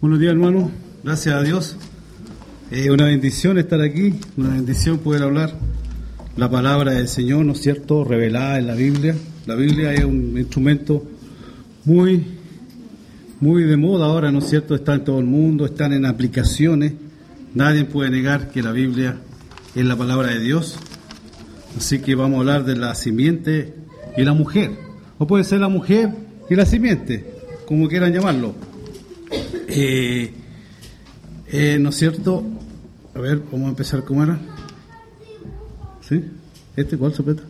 Buenos días, hermano. Gracias a Dios. Es una bendición estar aquí, una bendición poder hablar la palabra del Señor, ¿no es cierto?, revelada en la Biblia. La Biblia es un instrumento muy, muy de moda ahora, ¿no es cierto?, está en todo el mundo, están en aplicaciones. Nadie puede negar que la Biblia es la palabra de Dios. Así que vamos a hablar de la simiente y la mujer. O puede ser la mujer y la simiente, como quieran llamarlo. Eh, eh, ¿No es cierto? A ver, vamos a empezar cómo era. ¿Sí? ¿Este cuál sopeta?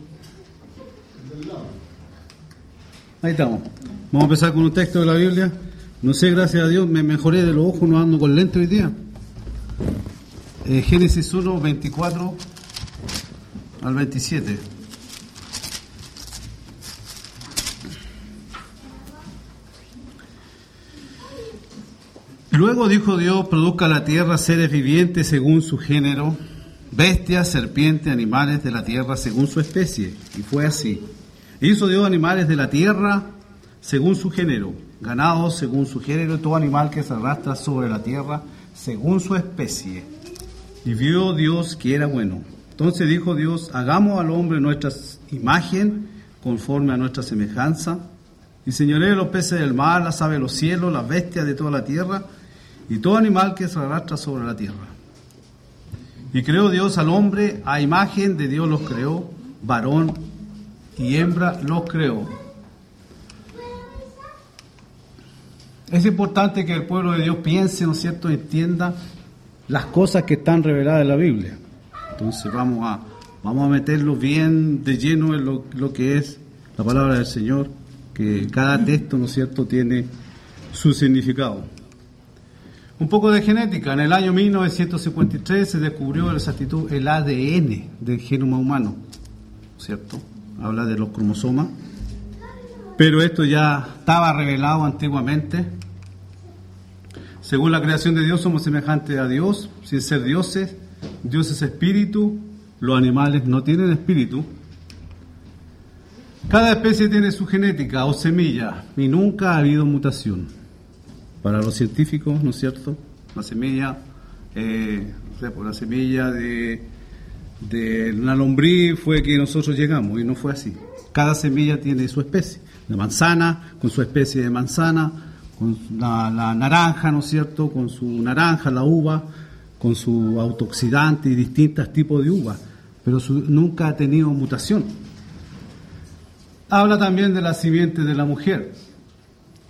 Ahí estamos. Vamos a empezar con un texto de la Biblia. No sé, gracias a Dios, me mejoré de los ojos, no ando con lente hoy día. Eh, Génesis 1, 24 al 27. Luego dijo Dios, produzca la tierra seres vivientes según su género, bestias, serpientes, animales de la tierra según su especie. Y fue así. Hizo Dios animales de la tierra según su género, ganados según su género, todo animal que se arrastra sobre la tierra según su especie. Y vio Dios que era bueno. Entonces dijo Dios, hagamos al hombre nuestra imagen conforme a nuestra semejanza, y señoré los peces del mar, las aves de los cielos, las bestias de toda la tierra, y todo animal que se arrastra sobre la tierra. Y creó Dios al hombre, a imagen de Dios los creó, varón y hembra los creó. Es importante que el pueblo de Dios piense, ¿no es cierto?, entienda las cosas que están reveladas en la Biblia. Entonces vamos a, vamos a meterlo bien de lleno en lo, lo que es la palabra del Señor, que cada texto, ¿no es cierto?, tiene su significado. Un poco de genética. En el año 1953 se descubrió exactitud el ADN del genoma humano, ¿cierto? Habla de los cromosomas. Pero esto ya estaba revelado antiguamente. Según la creación de Dios somos semejantes a Dios, sin ser dioses. Dios es espíritu, los animales no tienen espíritu. Cada especie tiene su genética o semilla y nunca ha habido mutación para los científicos, ¿no es cierto? La semilla, eh, por pues la semilla de, una lombriz fue que nosotros llegamos y no fue así. Cada semilla tiene su especie. La manzana con su especie de manzana, con la, naranja, ¿no es cierto? Con su naranja, la uva, con su autooxidante y distintos tipos de uva, pero nunca ha tenido mutación. Habla también de la simiente de la mujer.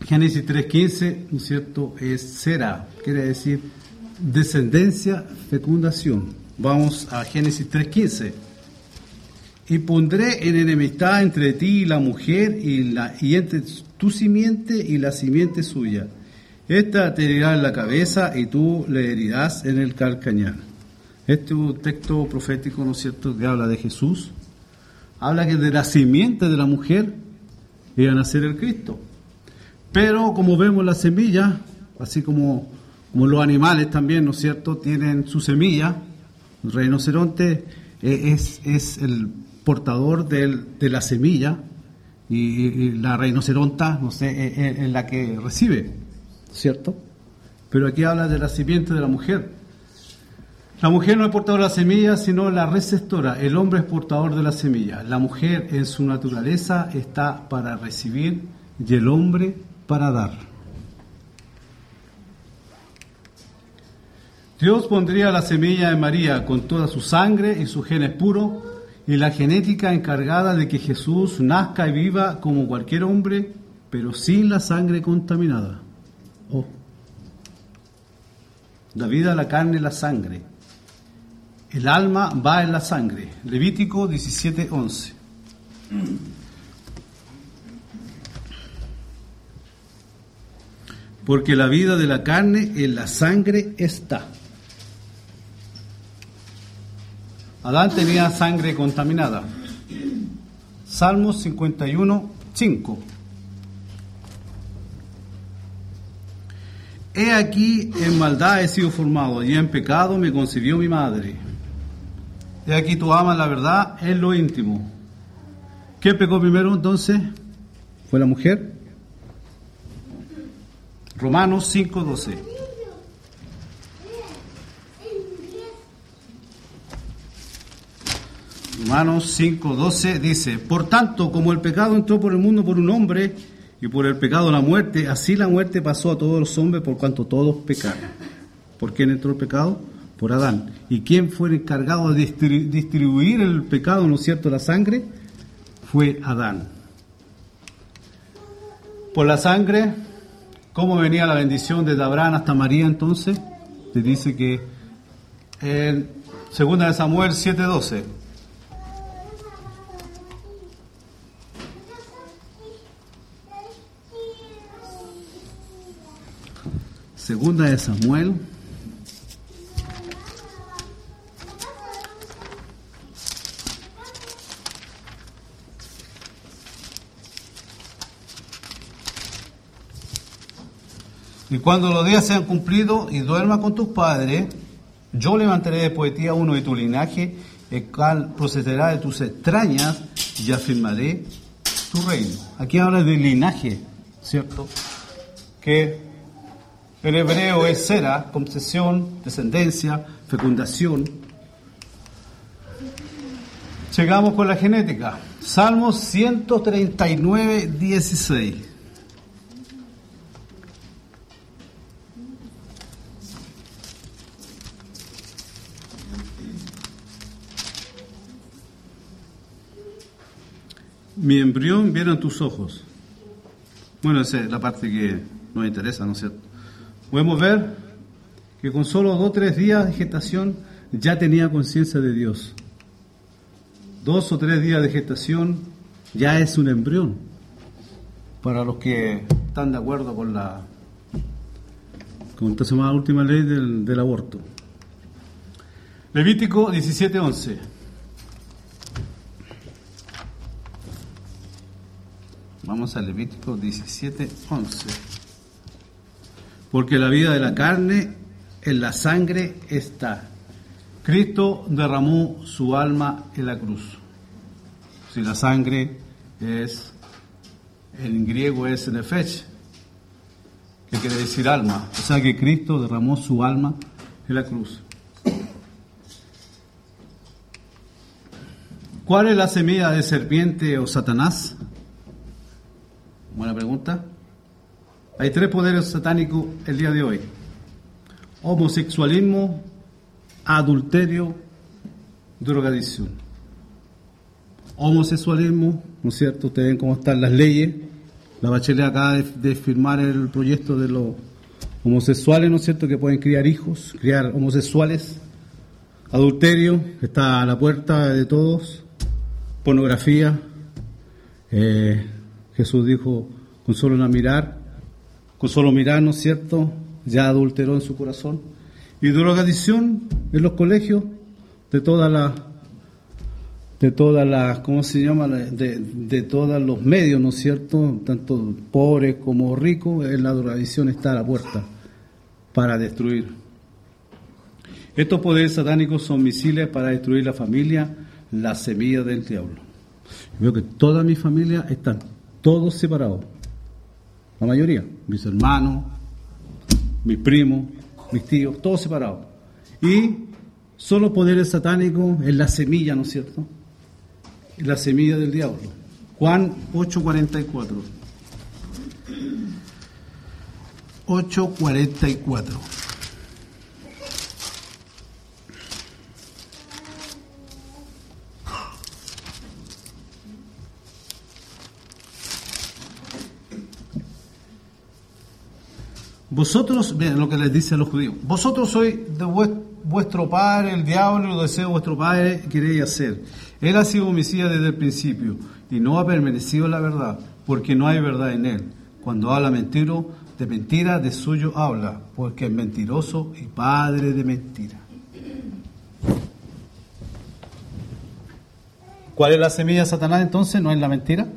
Génesis 3.15, ¿no es cierto?, es será, quiere decir descendencia, fecundación. Vamos a Génesis 3.15. Y pondré en enemistad entre ti y la mujer y, la, y entre tu simiente y la simiente suya. Esta te herirá en la cabeza y tú le herirás en el calcañar. Este texto profético, ¿no es cierto?, que habla de Jesús. Habla que de la simiente de la mujer iba a nacer el Cristo. Pero como vemos la semilla, así como, como los animales también, ¿no es cierto?, tienen su semilla, el rinoceronte eh, es, es el portador de la semilla y, la rinoceronta, no sé, es, la que recibe, ¿cierto? Pero aquí habla de la simiente de la mujer. La mujer no es portadora de la semilla, sino la receptora. El hombre es portador de la semilla. La mujer en su naturaleza está para recibir y el hombre para dar. Dios pondría la semilla de María con toda su sangre y su genes puro y la genética encargada de que Jesús nazca y viva como cualquier hombre, pero sin la sangre contaminada. Oh. La vida, la carne, la sangre. El alma va en la sangre. Levítico 17:11. Porque la vida de la carne en la sangre está. Adán tenía sangre contaminada. Salmos 51, 5. He aquí en maldad he sido formado y en pecado me concibió mi madre. He aquí tú amas la verdad en lo íntimo. ¿Quién pecó primero entonces? ¿Fue la mujer? Romanos 5:12. Romanos 5:12 dice, por tanto, como el pecado entró por el mundo por un hombre y por el pecado la muerte, así la muerte pasó a todos los hombres por cuanto todos pecaron. ¿Por quién entró el pecado? Por Adán. ¿Y quién fue el encargado de distribuir el pecado, no es cierto, la sangre? Fue Adán. Por la sangre ¿cómo venía la bendición desde Abraham hasta María entonces? Se dice que en segunda de Samuel 7:12 Segunda de Samuel. Y cuando los días sean cumplidos y duerma con tus padres, yo levantaré de ti a uno de tu linaje, el cual procederá de tus extrañas y afirmaré tu reino. Aquí habla de linaje, ¿cierto? Que el hebreo es sera, concesión, descendencia, fecundación. Llegamos con la genética. Salmo 139, 16. Mi embrión vieron tus ojos. Bueno, esa es la parte que nos interesa, ¿no es cierto? podemos ver que con solo dos o tres días de gestación ya tenía conciencia de Dios. Dos o tres días de gestación ya es un embrión. Para los que están de acuerdo con la con la última ley del, del aborto. Levítico 17:11. Vamos a Levítico 17:11 porque la vida de la carne en la sangre está. Cristo derramó su alma en la cruz. Si la sangre es, en griego es nefesh, que quiere decir alma. O sea que Cristo derramó su alma en la cruz. ¿Cuál es la semilla de serpiente o Satanás? Buena pregunta. Hay tres poderes satánicos el día de hoy. Homosexualismo, adulterio, drogadicción. Homosexualismo, ¿no es cierto? Ustedes ven cómo están las leyes. La Bachelet acaba de, firmar el proyecto de los homosexuales, ¿no es cierto?, que pueden criar hijos, criar homosexuales. Adulterio, está a la puerta de todos. Pornografía. Eh, Jesús dijo, con solo mirar, con solo mirar, ¿no es cierto? Ya adulteró en su corazón. Y drogadicción en los colegios de todas las, de todas las, ¿cómo se llama? De, de todos los medios, ¿no es cierto? Tanto pobres como ricos, la drogadicción está a la puerta para destruir. Estos poderes satánicos son misiles para destruir la familia, la semilla del diablo. Veo que toda mi familia están todos separados la mayoría, mis hermanos, mis primos, mis tíos, todos separados. Y solo poderes satánicos en la semilla, ¿no es cierto? En la semilla del diablo. Juan 8:44. 8:44. Vosotros, miren lo que les dice los judíos, vosotros sois de vuestro padre, el diablo, lo deseo vuestro padre queréis hacer. Él ha sido homicida desde el principio y no ha permanecido la verdad, porque no hay verdad en él. Cuando habla mentiro, de mentira de suyo habla, porque es mentiroso y padre de mentira. ¿Cuál es la semilla de Satanás entonces? ¿No es la mentira?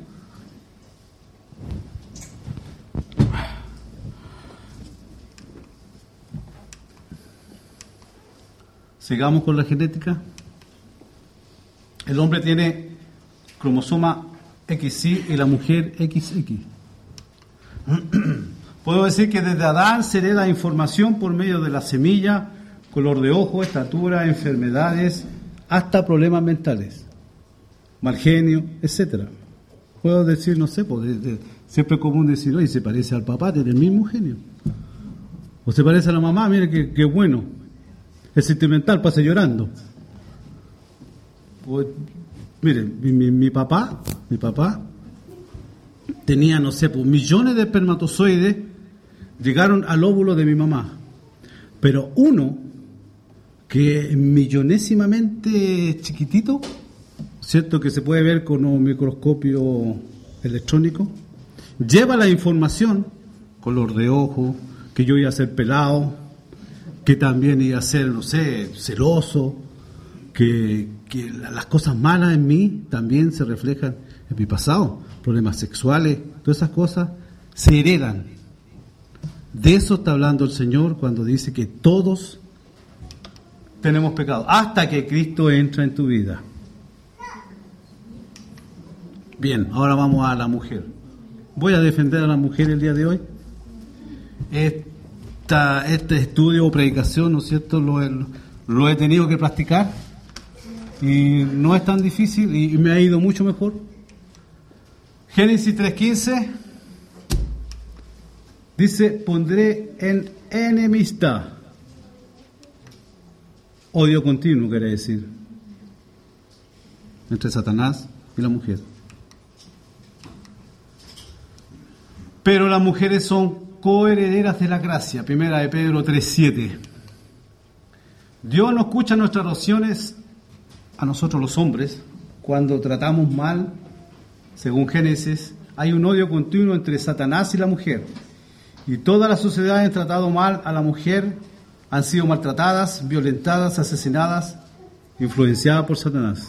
Sigamos con la genética. El hombre tiene cromosoma XY y la mujer XX. Puedo decir que desde Adán se hereda información por medio de la semilla, color de ojo, estatura, enfermedades, hasta problemas mentales. mal genio, etcétera. Puedo decir, no sé, pues, siempre es común decir, oye, se parece al papá, tiene el mismo genio. O se parece a la mamá, mire qué, bueno. Es sentimental, pasa llorando. Pues, mire, mi, papá, mi papá tenía, no sé, pues millones de espermatozoides llegaron al óvulo de mi mamá. Pero uno, que millonésimamente chiquitito, ¿cierto? Que se puede ver con un microscopio electrónico, lleva la información, color de ojo, que yo iba a ser pelado, que también iba a ser, no sé, celoso, que, que las cosas malas en mí también se reflejan en mi pasado, problemas sexuales, todas esas cosas se heredan. De eso está hablando el Señor cuando dice que todos tenemos pecado, hasta que Cristo entra en tu vida. Bien, ahora vamos a la mujer. Voy a defender a la mujer el día de hoy. Este estudio o predicación, ¿no es cierto?, lo, he tenido que practicar y no es tan difícil y me ha ido mucho mejor. Génesis 3.15 dice, pondré en enemistad. Odio continuo quiere decir. Entre Satanás y la mujer. Pero las mujeres son coherederas de la gracia. Primera de Pedro 3.7. Dios no escucha nuestras oraciones a nosotros los hombres cuando tratamos mal, según Génesis, hay un odio continuo entre Satanás y la mujer. Y toda la sociedad ha tratado mal a la mujer, han sido maltratadas, violentadas, asesinadas, influenciadas por Satanás.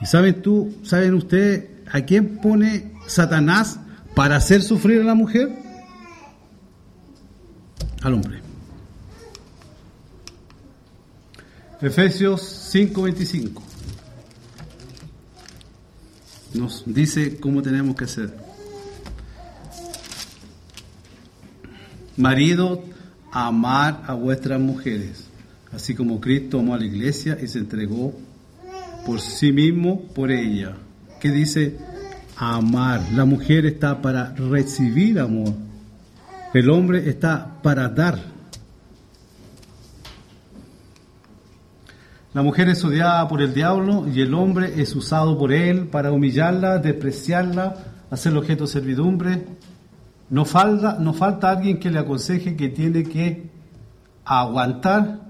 ¿Y saben tú, saben ustedes a quién pone Satanás para hacer sufrir a la mujer? Al hombre. Efesios 5:25 nos dice cómo tenemos que hacer. Marido, amar a vuestras mujeres, así como Cristo amó a la iglesia y se entregó por sí mismo por ella. ¿Qué dice? amar. La mujer está para recibir amor. El hombre está para dar. La mujer es odiada por el diablo y el hombre es usado por él para humillarla, despreciarla, hacer objeto de servidumbre. No falta, no falta alguien que le aconseje que tiene que aguantar.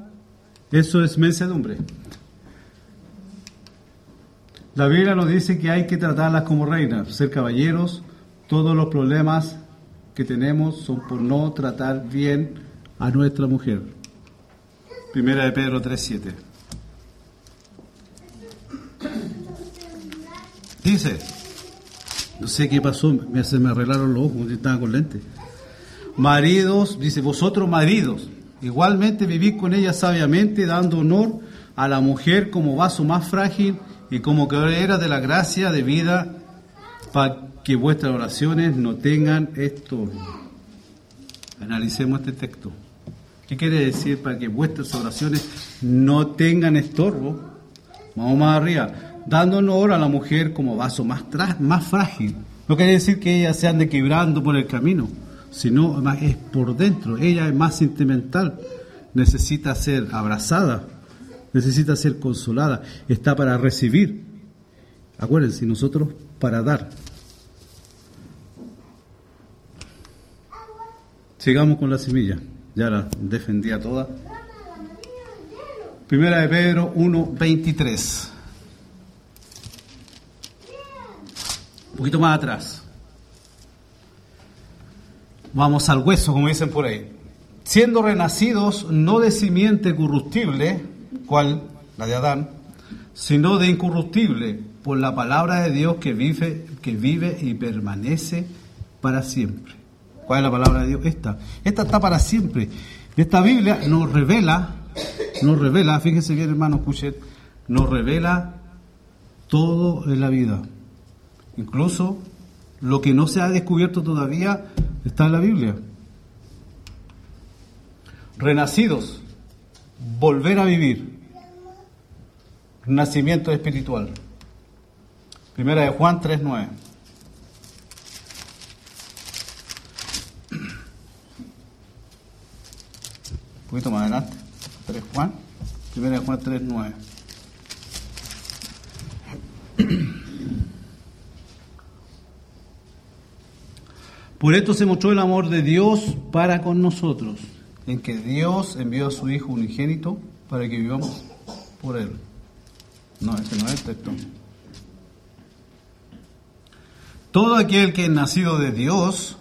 Eso es mensedumbre. La Biblia nos dice que hay que tratarlas como reinas, ser caballeros. Todos los problemas que tenemos son por no tratar bien a nuestra mujer. Primera de Pedro 3.7. Dice, no sé qué pasó, me, se me arreglaron los ojos, estaba con lentes. Maridos, dice, vosotros maridos, igualmente vivid con ella sabiamente, dando honor a la mujer como vaso más frágil y como que era de la gracia de vida para que vuestras oraciones no tengan esto. Analicemos este texto. ¿Qué quiere decir para que vuestras oraciones no tengan estorbo? Vamos más arriba. Dando honor a la mujer como vaso más, más frágil. No quiere decir que ella se ande quebrando por el camino, sino más es por dentro. Ella es más sentimental. Necesita ser abrazada necesita ser consolada, está para recibir. Acuérdense, nosotros para dar. Sigamos con la semilla, ya la defendía toda. Primera de Pedro 1.23. Un poquito más atrás. Vamos al hueso, como dicen por ahí. Siendo renacidos no de simiente corruptible, ¿Cuál? La de Adán, sino de incorruptible, por la palabra de Dios que vive, que vive y permanece para siempre. ¿Cuál es la palabra de Dios? Esta. Esta está para siempre. Esta Biblia nos revela, nos revela, fíjense bien hermano Cuchet, nos revela todo en la vida. Incluso lo que no se ha descubierto todavía está en la Biblia. Renacidos volver a vivir, nacimiento espiritual. Primera de Juan 3.9. Un poquito más adelante. 3 Juan. Primera de Juan 3.9. Por esto se mostró el amor de Dios para con nosotros, en que Dios envió a su Hijo unigénito para que vivamos por Él. No, ese no es el texto. Todo aquel que es nacido de Dios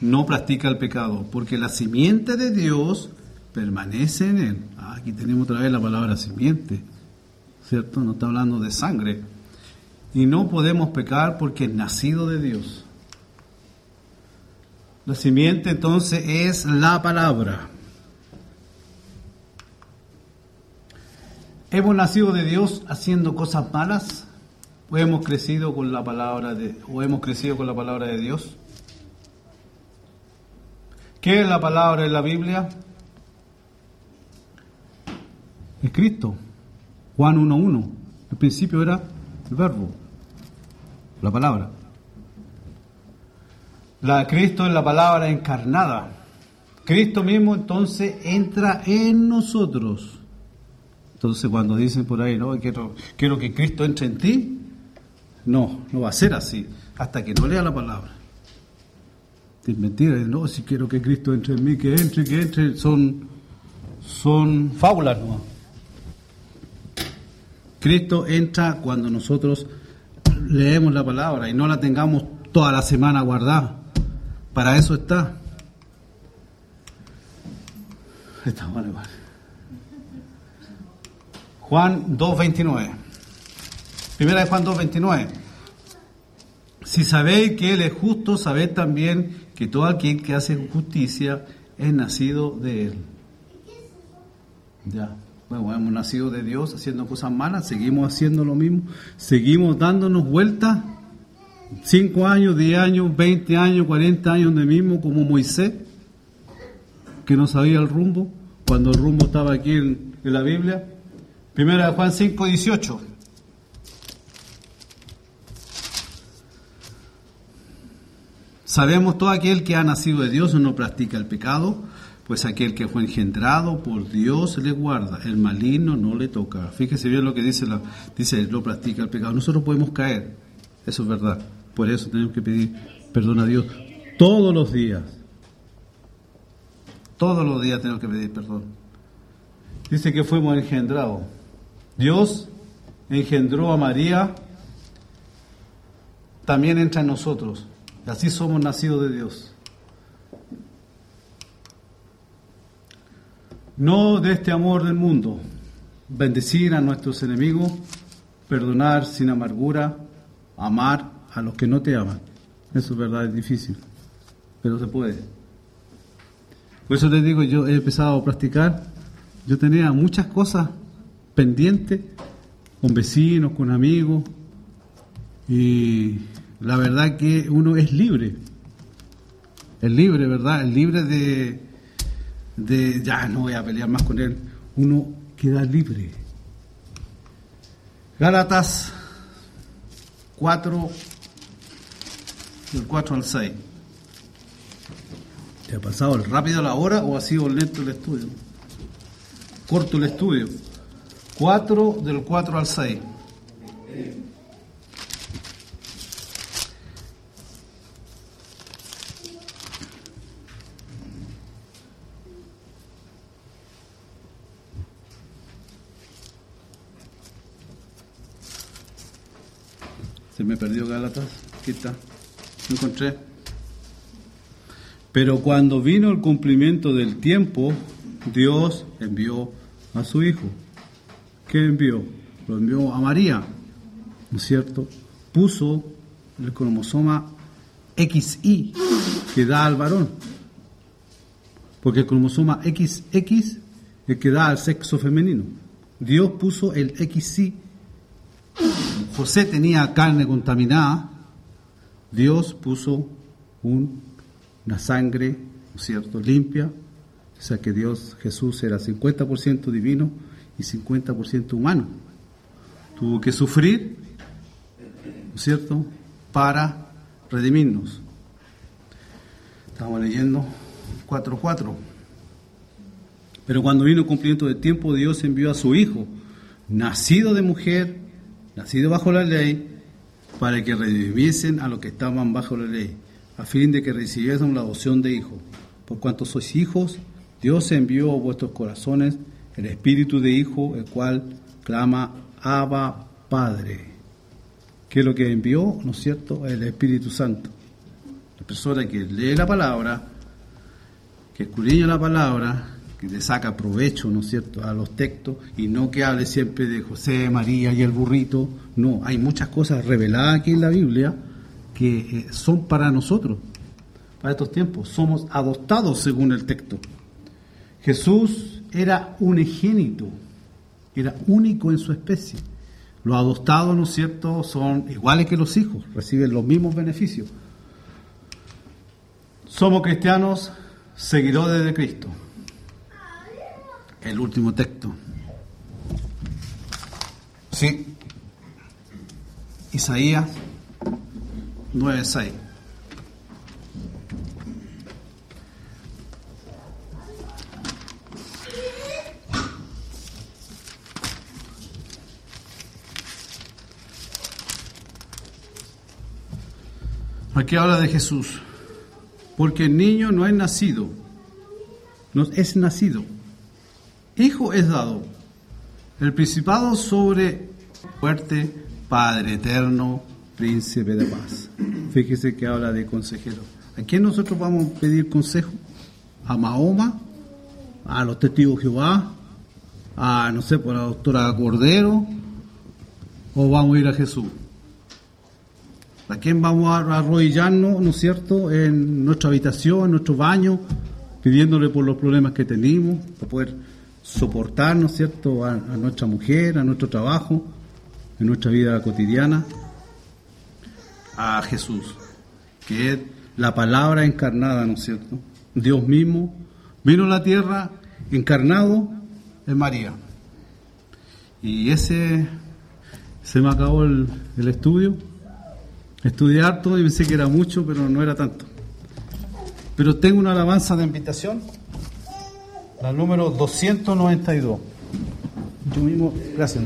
no practica el pecado, porque la simiente de Dios permanece en él. Ah, aquí tenemos otra vez la palabra simiente, ¿cierto? No está hablando de sangre. Y no podemos pecar porque es nacido de Dios. La simiente entonces es la palabra. ¿Hemos nacido de Dios haciendo cosas malas? ¿O hemos crecido con la palabra de, o hemos crecido con la palabra de Dios? ¿Qué es la palabra en la Biblia? Es Cristo. Juan 1.1. El principio era el verbo, la palabra. La Cristo es la palabra encarnada. Cristo mismo entonces entra en nosotros. Entonces cuando dicen por ahí, no, quiero, que Cristo entre en ti, no, no va a ser así, hasta que no lea la palabra. Es mentira, no, si quiero que Cristo entre en mí, que entre, que entre, son, son fábulas no. Cristo entra cuando nosotros leemos la palabra y no la tengamos toda la semana guardada. Para eso está. Está bueno igual. Juan 2.29. Primera de Juan 2.29. Si sabéis que Él es justo, sabéis también que todo aquel que hace justicia es nacido de Él. Ya. Bueno, hemos nacido de Dios haciendo cosas malas, seguimos haciendo lo mismo, seguimos dándonos vueltas, 5 años, 10 años, 20 años, 40 años de mismo, como Moisés, que no sabía el rumbo, cuando el rumbo estaba aquí en, la Biblia. Primera de Juan 5, 18. Sabemos todo aquel que ha nacido de Dios no practica el pecado, pues aquel que fue engendrado por Dios le guarda, el maligno no le toca. Fíjese bien lo que dice, la, dice, no practica el pecado. Nosotros podemos caer, eso es verdad. Por eso tenemos que pedir perdón a Dios todos los días. Todos los días tenemos que pedir perdón. Dice que fuimos engendrados. Dios engendró a María, también entra en nosotros. Así somos nacidos de Dios. No de este amor del mundo, bendecir a nuestros enemigos, perdonar sin amargura, amar a los que no te aman. Eso es verdad, es difícil, pero se puede. Por eso te digo, yo he empezado a practicar, yo tenía muchas cosas pendientes con vecinos, con amigos, y la verdad que uno es libre. Es libre, ¿verdad? Es libre de, de, ya no voy a pelear más con él. Uno queda libre. Gálatas 4, del 4 al 6. ¿Te ha pasado el rápido la hora o ha sido lento el estudio? Corto el estudio. 4 del 4 al 6. Se me perdió Gálatas. Aquí está. Lo encontré. Pero cuando vino el cumplimiento del tiempo, Dios envió a su Hijo. ¿Qué envió? Lo envió a María, ¿no es cierto? Puso el cromosoma XY que da al varón. Porque el cromosoma XX es que da al sexo femenino. Dios puso el XY José tenía carne contaminada, Dios puso una sangre, cierto?, limpia, o sea que Dios, Jesús era 50% divino y 50% humano. Tuvo que sufrir ¿no es cierto?, para redimirnos. Estamos leyendo 4.4. Pero cuando vino el cumplimiento del tiempo, Dios envió a su Hijo, nacido de mujer, nacido bajo la ley, para que redimiesen a los que estaban bajo la ley, a fin de que recibiesen la adopción de hijos. Por cuanto sois hijos, Dios envió a vuestros corazones el espíritu de hijo, el cual clama Abba Padre. Que es lo que envió, ¿no es cierto?, el Espíritu Santo. La persona que lee la palabra, que escudriña la palabra, que le saca provecho, ¿no es cierto?, a los textos y no que hable siempre de José, María y el burrito. No, hay muchas cosas reveladas aquí en la Biblia que eh, son para nosotros, para estos tiempos. Somos adoptados según el texto. Jesús era unigénito, era único en su especie. Los adoptados, ¿no es cierto?, son iguales que los hijos, reciben los mismos beneficios. Somos cristianos, seguidores de Cristo. El último texto. Sí. Isaías 9:6. Aquí habla de Jesús. Porque el niño no es nacido, no es nacido. Hijo es dado. El principado sobre fuerte, Padre eterno, príncipe de paz. Fíjese que habla de consejero. ¿A quién nosotros vamos a pedir consejo? ¿A Mahoma? ¿A los testigos de Jehová? ¿A, no sé, por la doctora Cordero? ¿O vamos a ir a Jesús? ¿A quién vamos a arrodillarnos, no es cierto, en nuestra habitación, en nuestro baño, pidiéndole por los problemas que tenemos, para poder soportar, ¿no es cierto?, a, nuestra mujer, a nuestro trabajo, en nuestra vida cotidiana, a Jesús, que es la palabra encarnada, ¿no es cierto? Dios mismo vino a la tierra encarnado en María. Y ese se me acabó el, el estudio. Estudié harto y pensé que era mucho, pero no era tanto. Pero tengo una alabanza de invitación, la número 292. Yo mismo, gracias.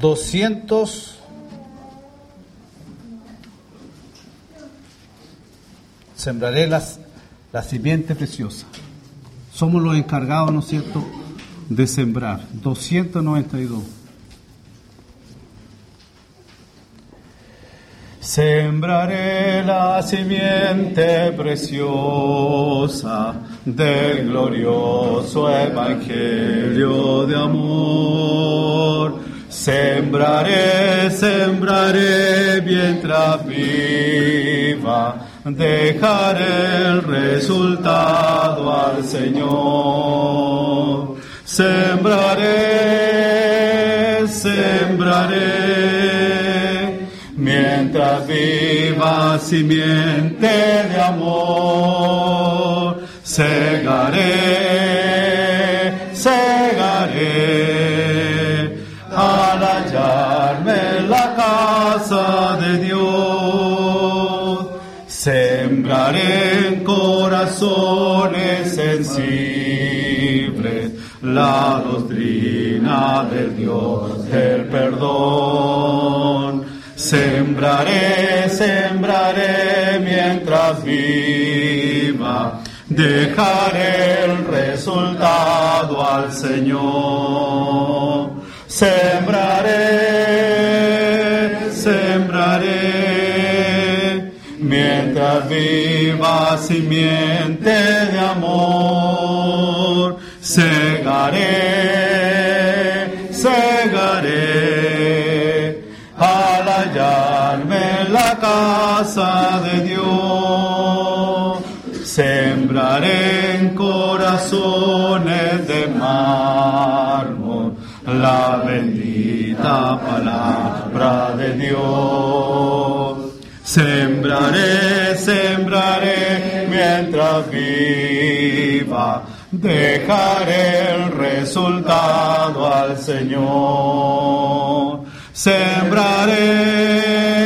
Doscientos sembraré las, la simiente preciosa. Somos los encargados, ¿no es cierto?, de sembrar. 292. Sembraré la simiente preciosa del glorioso evangelio de amor. Sembraré, sembraré mientras viva, dejaré el resultado al Señor. Sembraré, sembraré, viva simiente de amor. Segaré, segaré, al hallarme la casa de Dios. Sembraré en corazones sensibles la doctrina del Dios del perdón. Sembraré, sembraré mientras viva, dejaré el resultado al Señor. Sembraré, sembraré, mientras viva simiente de amor segaré, casa de Dios, sembraré en corazones de mármol la bendita palabra de Dios. Sembraré, sembraré mientras viva dejaré el resultado al Señor. Sembraré,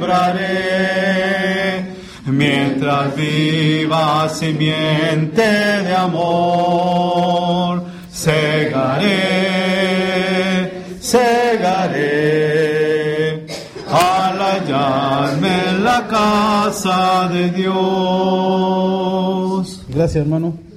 sembraré, mientras viva simiente de amor. Segaré, segaré, al hallarme en la casa de Dios. Gracias, hermano.